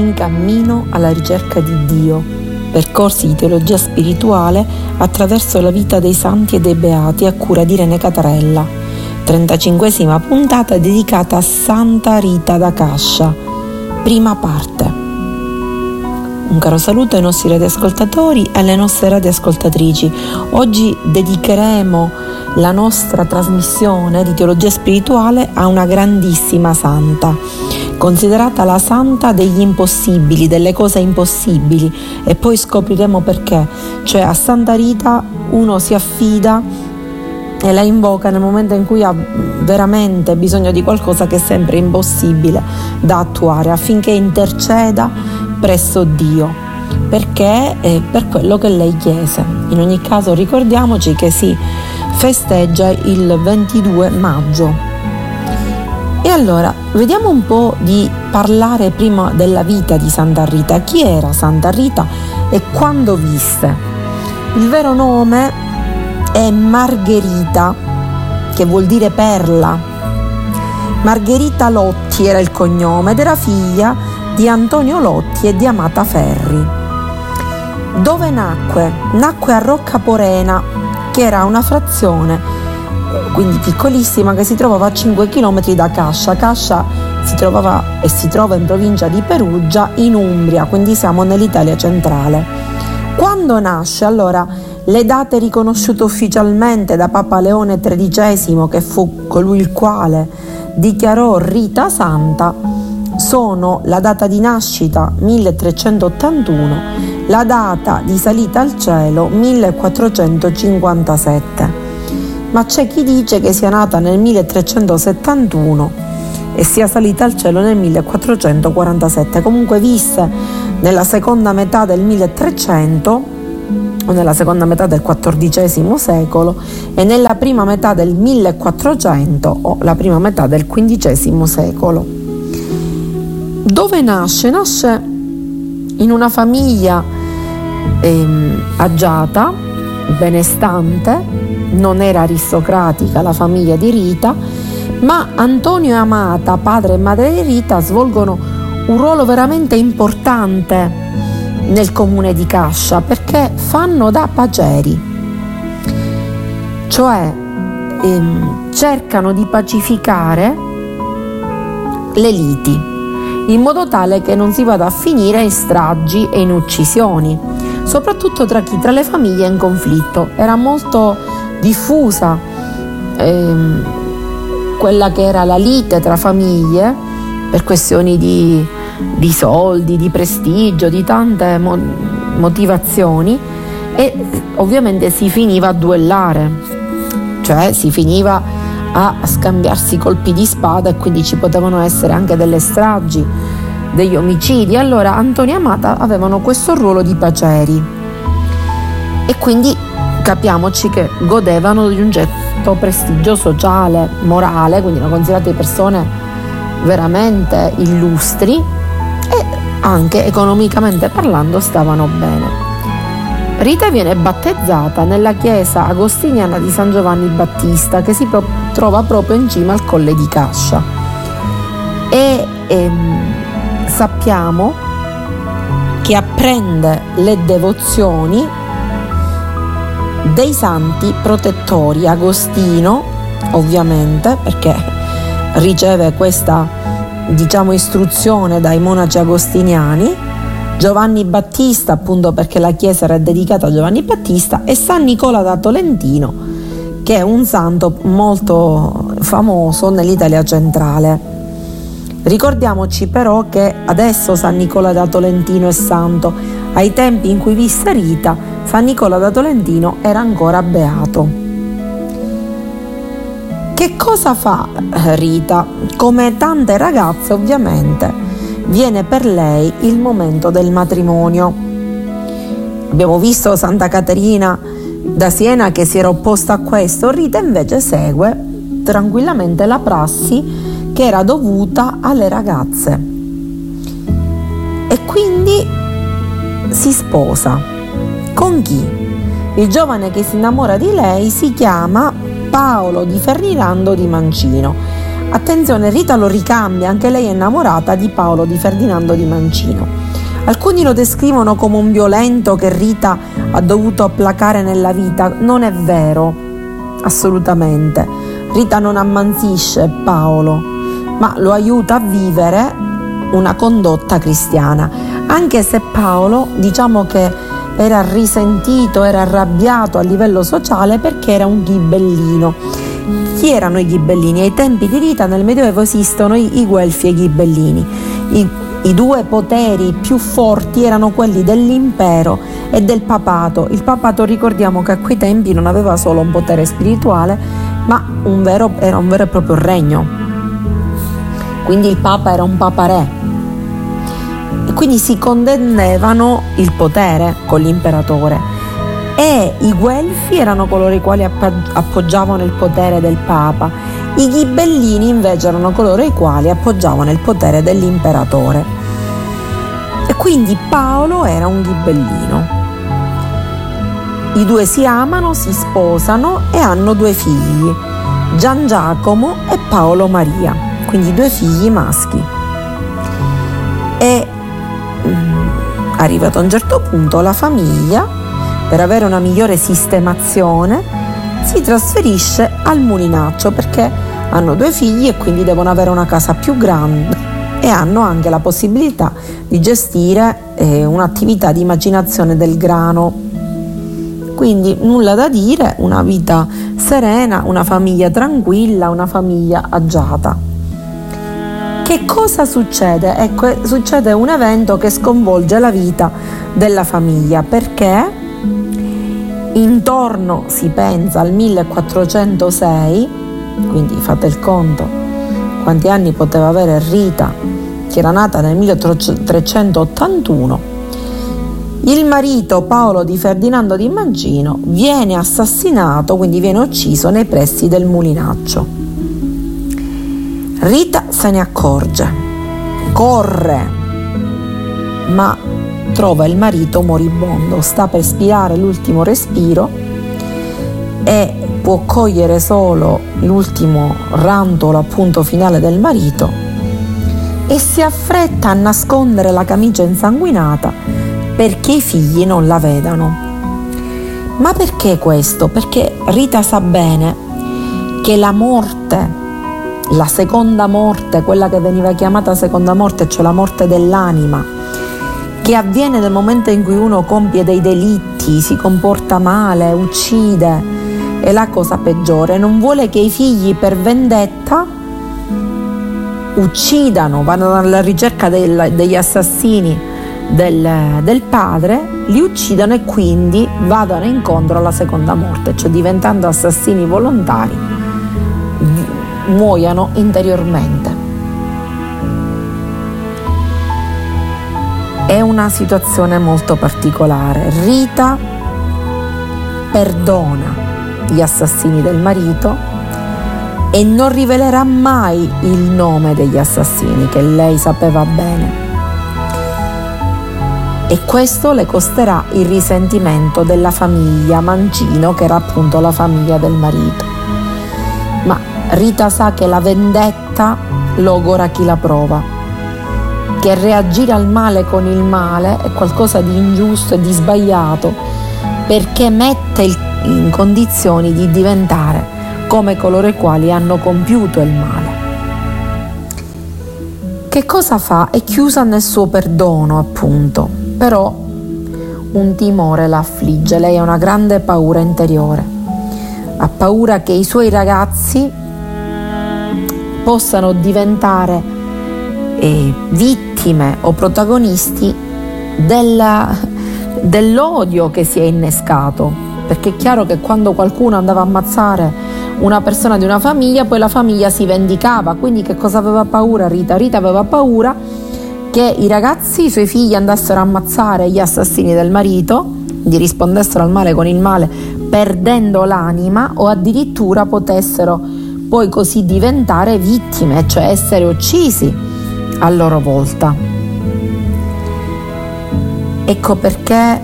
in cammino alla ricerca di Dio, percorsi di teologia spirituale attraverso la vita dei santi e dei beati a cura di Rene Catarella. 35 puntata dedicata a Santa Rita da Cascia. Prima parte. Un caro saluto ai nostri radioascoltatori e alle nostre radioascoltatrici. Oggi dedicheremo la nostra trasmissione di teologia spirituale a una grandissima santa, considerata la santa degli impossibili, delle cose impossibili e poi scopriremo perché. Cioè a Santa Rita uno si affida e la invoca nel momento in cui ha veramente bisogno di qualcosa che è sempre impossibile da attuare affinché interceda presso Dio perché è per quello che lei chiese. In ogni caso ricordiamoci che si festeggia il 22 maggio. E allora vediamo un po' di parlare prima della vita di Santa Rita. Chi era Santa Rita e quando visse? Il vero nome è Margherita, che vuol dire perla. Margherita Lotti era il cognome ed era figlia di Antonio Lotti e di Amata Ferri. Dove nacque? Nacque a Rocca Porena, che era una frazione, quindi piccolissima, che si trovava a 5 km da Cascia. Cascia si trovava e si trova in provincia di Perugia, in Umbria, quindi siamo nell'Italia centrale. Quando nasce, allora, le date riconosciute ufficialmente da Papa Leone XIII, che fu colui il quale dichiarò Rita Santa, sono la data di nascita 1381, la data di salita al cielo 1457. Ma c'è chi dice che sia nata nel 1371 e sia salita al cielo nel 1447. Comunque visse nella seconda metà del 1300 o nella seconda metà del XIV secolo e nella prima metà del 1400 o la prima metà del XV secolo. Dove nasce? Nasce in una famiglia ehm, agiata, benestante, non era aristocratica la famiglia di Rita, ma Antonio e Amata, padre e madre di Rita, svolgono un ruolo veramente importante nel comune di Cascia perché fanno da pageri, cioè ehm, cercano di pacificare le liti in modo tale che non si vada a finire in stragi e in uccisioni, soprattutto tra chi tra le famiglie è in conflitto. Era molto diffusa ehm, quella che era la lite tra famiglie per questioni di, di soldi, di prestigio, di tante mo- motivazioni e ovviamente si finiva a duellare, cioè si finiva a scambiarsi colpi di spada e quindi ci potevano essere anche delle stragi, degli omicidi. Allora Antonio e Amata avevano questo ruolo di paceri e quindi capiamoci che godevano di un getto prestigio sociale, morale, quindi erano considerate persone veramente illustri e anche economicamente parlando stavano bene. Rita viene battezzata nella chiesa agostiniana di San Giovanni Battista che si pro- trova proprio in cima al colle di Cascia e ehm, sappiamo che apprende le devozioni dei santi protettori, Agostino ovviamente perché riceve questa diciamo istruzione dai monaci agostiniani Giovanni Battista, appunto perché la chiesa era dedicata a Giovanni Battista, e San Nicola da Tolentino, che è un santo molto famoso nell'Italia centrale. Ricordiamoci però che adesso San Nicola da Tolentino è santo. Ai tempi in cui visse Rita, San Nicola da Tolentino era ancora beato. Che cosa fa Rita? Come tante ragazze ovviamente viene per lei il momento del matrimonio. Abbiamo visto Santa Caterina da Siena che si era opposta a questo, Rita invece segue tranquillamente la prassi che era dovuta alle ragazze. E quindi si sposa. Con chi? Il giovane che si innamora di lei si chiama Paolo di Ferdinando di Mancino Attenzione, Rita lo ricambia, anche lei è innamorata di Paolo di Ferdinando di Mancino. Alcuni lo descrivono come un violento che Rita ha dovuto placare nella vita. Non è vero, assolutamente. Rita non ammansisce Paolo, ma lo aiuta a vivere una condotta cristiana. Anche se Paolo, diciamo che era risentito, era arrabbiato a livello sociale perché era un ghibellino. Chi erano i ghibellini? Ai tempi di Rita nel Medioevo esistono i, i guelfi e i ghibellini. I, I due poteri più forti erano quelli dell'impero e del papato. Il papato ricordiamo che a quei tempi non aveva solo un potere spirituale, ma un vero, era un vero e proprio regno. Quindi il papa era un papa re, quindi si contendevano il potere con l'imperatore e i guelfi erano coloro i quali appoggiavano il potere del papa, i ghibellini invece erano coloro i quali appoggiavano il potere dell'imperatore. E quindi Paolo era un ghibellino. I due si amano, si sposano e hanno due figli, Gian Giacomo e Paolo Maria, quindi due figli maschi. E Arrivato a un certo punto la famiglia, per avere una migliore sistemazione, si trasferisce al Mulinaccio perché hanno due figli e quindi devono avere una casa più grande e hanno anche la possibilità di gestire eh, un'attività di immaginazione del grano. Quindi nulla da dire, una vita serena, una famiglia tranquilla, una famiglia agiata. Che cosa succede? Ecco, succede un evento che sconvolge la vita della famiglia perché intorno, si pensa, al 1406, quindi fate il conto, quanti anni poteva avere Rita, che era nata nel 1381, il marito Paolo di Ferdinando di Mancino viene assassinato, quindi viene ucciso nei pressi del Mulinaccio. Rita se ne accorge, corre, ma trova il marito moribondo, sta per spirare l'ultimo respiro e può cogliere solo l'ultimo rantolo appunto finale del marito e si affretta a nascondere la camicia insanguinata perché i figli non la vedano. Ma perché questo? Perché Rita sa bene che la morte la seconda morte, quella che veniva chiamata seconda morte, cioè la morte dell'anima, che avviene nel momento in cui uno compie dei delitti, si comporta male, uccide, è la cosa peggiore. Non vuole che i figli per vendetta uccidano, vanno alla ricerca del, degli assassini del, del, padre, li uccidano e quindi vadano incontro alla seconda morte, cioè diventando assassini volontari muoiano interiormente. È una situazione molto particolare. Rita perdona gli assassini del marito e non rivelerà mai il nome degli assassini che lei sapeva bene. E questo le costerà il risentimento della famiglia Mancino, che era appunto la famiglia del marito. Rita sa che la vendetta logora chi la prova, che reagire al male con il male è qualcosa di ingiusto e di sbagliato perché mette in condizioni di diventare come coloro i quali hanno compiuto il male. Che cosa fa? È chiusa nel suo perdono, appunto, però un timore la affligge, lei ha una grande paura interiore, ha paura che i suoi ragazzi possano diventare eh, vittime o protagonisti della, dell'odio che si è innescato. Perché è chiaro che quando qualcuno andava a ammazzare una persona di una famiglia, poi la famiglia si vendicava. Quindi che cosa aveva paura Rita? Rita aveva paura che i ragazzi, i suoi figli andassero a ammazzare gli assassini del marito, gli rispondessero al male con il male, perdendo l'anima o addirittura potessero poi così diventare vittime, cioè essere uccisi a loro volta. Ecco perché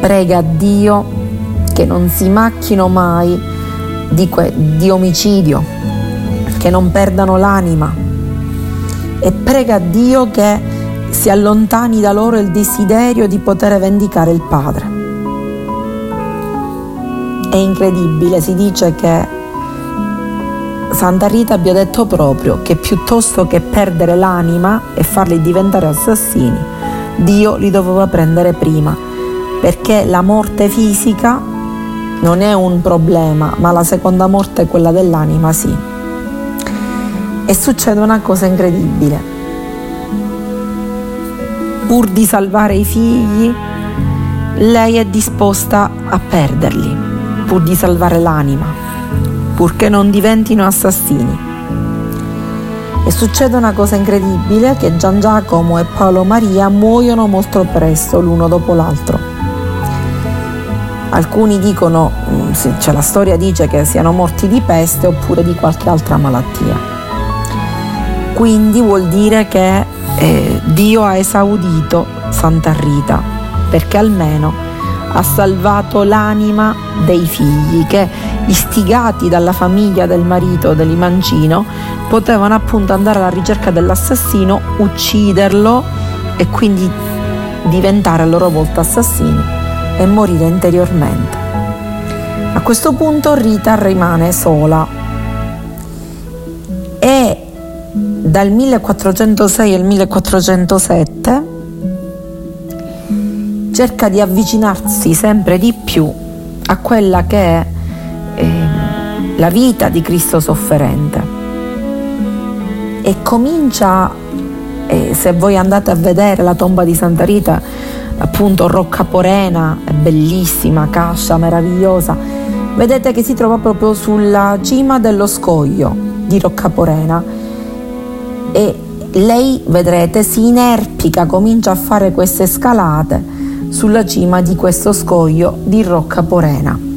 prega Dio che non si macchino mai di, que- di omicidio, che non perdano l'anima e prega Dio che si allontani da loro il desiderio di poter vendicare il Padre. È incredibile, si dice che Santa Rita abbia detto proprio che piuttosto che perdere l'anima e farli diventare assassini, Dio li doveva prendere prima, perché la morte fisica non è un problema, ma la seconda morte, quella dell'anima, sì. E succede una cosa incredibile. Pur di salvare i figli, lei è disposta a perderli, pur di salvare l'anima, purché non diventino assassini. E succede una cosa incredibile che Gian Giacomo e Paolo Maria muoiono molto presto l'uno dopo l'altro. Alcuni dicono, mm, cioè la storia dice che siano morti di peste oppure di qualche altra malattia. Quindi vuol dire che eh, Dio ha esaudito Santa Rita perché almeno ha salvato l'anima dei figli che, istigati dalla famiglia del marito dell'Imancino, potevano appunto andare alla ricerca dell'assassino, ucciderlo e quindi diventare a loro volta assassini e morire interiormente. A questo punto Rita rimane sola e dal 1406 al 1407 cerca di avvicinarsi sempre di più a quella che è la vita di Cristo sofferente. E comincia, eh, se voi andate a vedere la tomba di Santa Rita, appunto Rocca Porena, è bellissima, cascia meravigliosa, vedete che si trova proprio sulla cima dello scoglio di Rocca Porena. E lei, vedrete, si inerpica, comincia a fare queste scalate sulla cima di questo scoglio di Rocca Porena.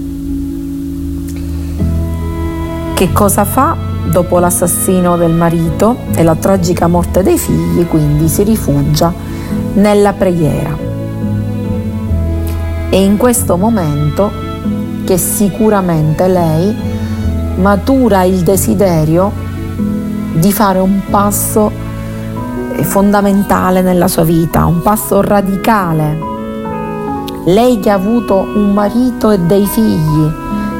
Che cosa fa? dopo l'assassino del marito e la tragica morte dei figli, quindi si rifugia nella preghiera. È in questo momento che sicuramente lei matura il desiderio di fare un passo fondamentale nella sua vita, un passo radicale. Lei che ha avuto un marito e dei figli,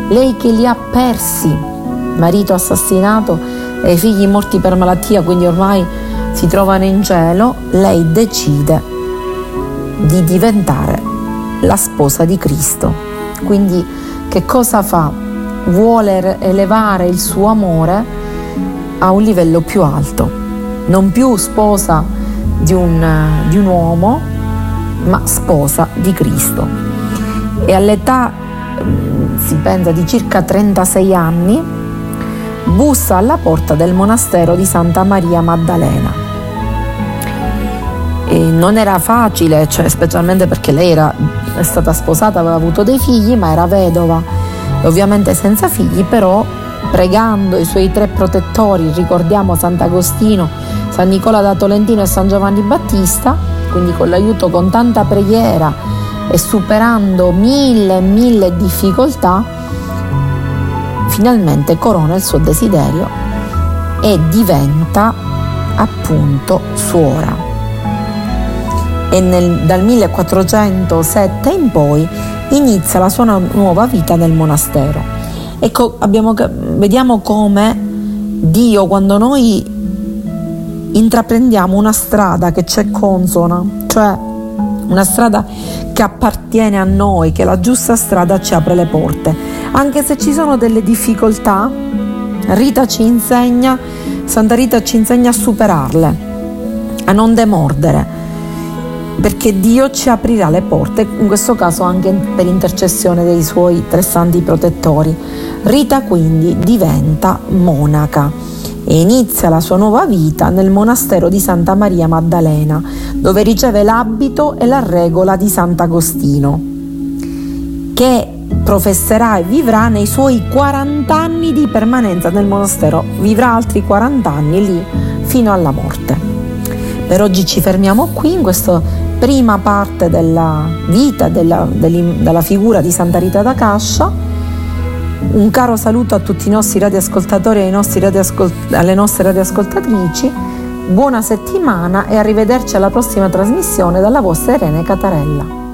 lei che li ha persi marito assassinato e i figli morti per malattia, quindi ormai si trovano in cielo, lei decide di diventare la sposa di Cristo. Quindi che cosa fa? Vuole elevare il suo amore a un livello più alto, non più sposa di un, di un uomo, ma sposa di Cristo. E all'età, mm, si pensa, di circa 36 anni, bussa alla porta del monastero di Santa Maria Maddalena. E non era facile, cioè, specialmente perché lei era, è stata sposata, aveva avuto dei figli, ma era vedova ovviamente senza figli, però pregando i suoi tre protettori, ricordiamo Sant'Agostino, San Nicola da Tolentino e San Giovanni Battista, quindi con l'aiuto con tanta preghiera e superando mille e mille difficoltà, finalmente corona il suo desiderio e diventa appunto suora. E nel, dal 1407 in poi inizia la sua nuova vita nel monastero. Ecco, abbiamo, vediamo come Dio, quando noi intraprendiamo una strada che c'è consona, cioè una strada che appartiene a noi, che la giusta strada ci apre le porte. Anche se ci sono delle difficoltà, Rita ci insegna, Santa Rita ci insegna a superarle, a non demordere, perché Dio ci aprirà le porte, in questo caso anche per intercessione dei suoi tre santi protettori. Rita quindi diventa monaca e inizia la sua nuova vita nel monastero di Santa Maria Maddalena, dove riceve l'abito e la regola di Sant'Agostino, che professerà e vivrà nei suoi 40 anni di permanenza nel monastero, vivrà altri 40 anni lì fino alla morte. Per oggi ci fermiamo qui in questa prima parte della vita della, della figura di Santa Rita da Cascia Un caro saluto a tutti i nostri radioascoltatori e radioascolt- alle nostre radioascoltatrici. Buona settimana e arrivederci alla prossima trasmissione dalla vostra Irene Catarella.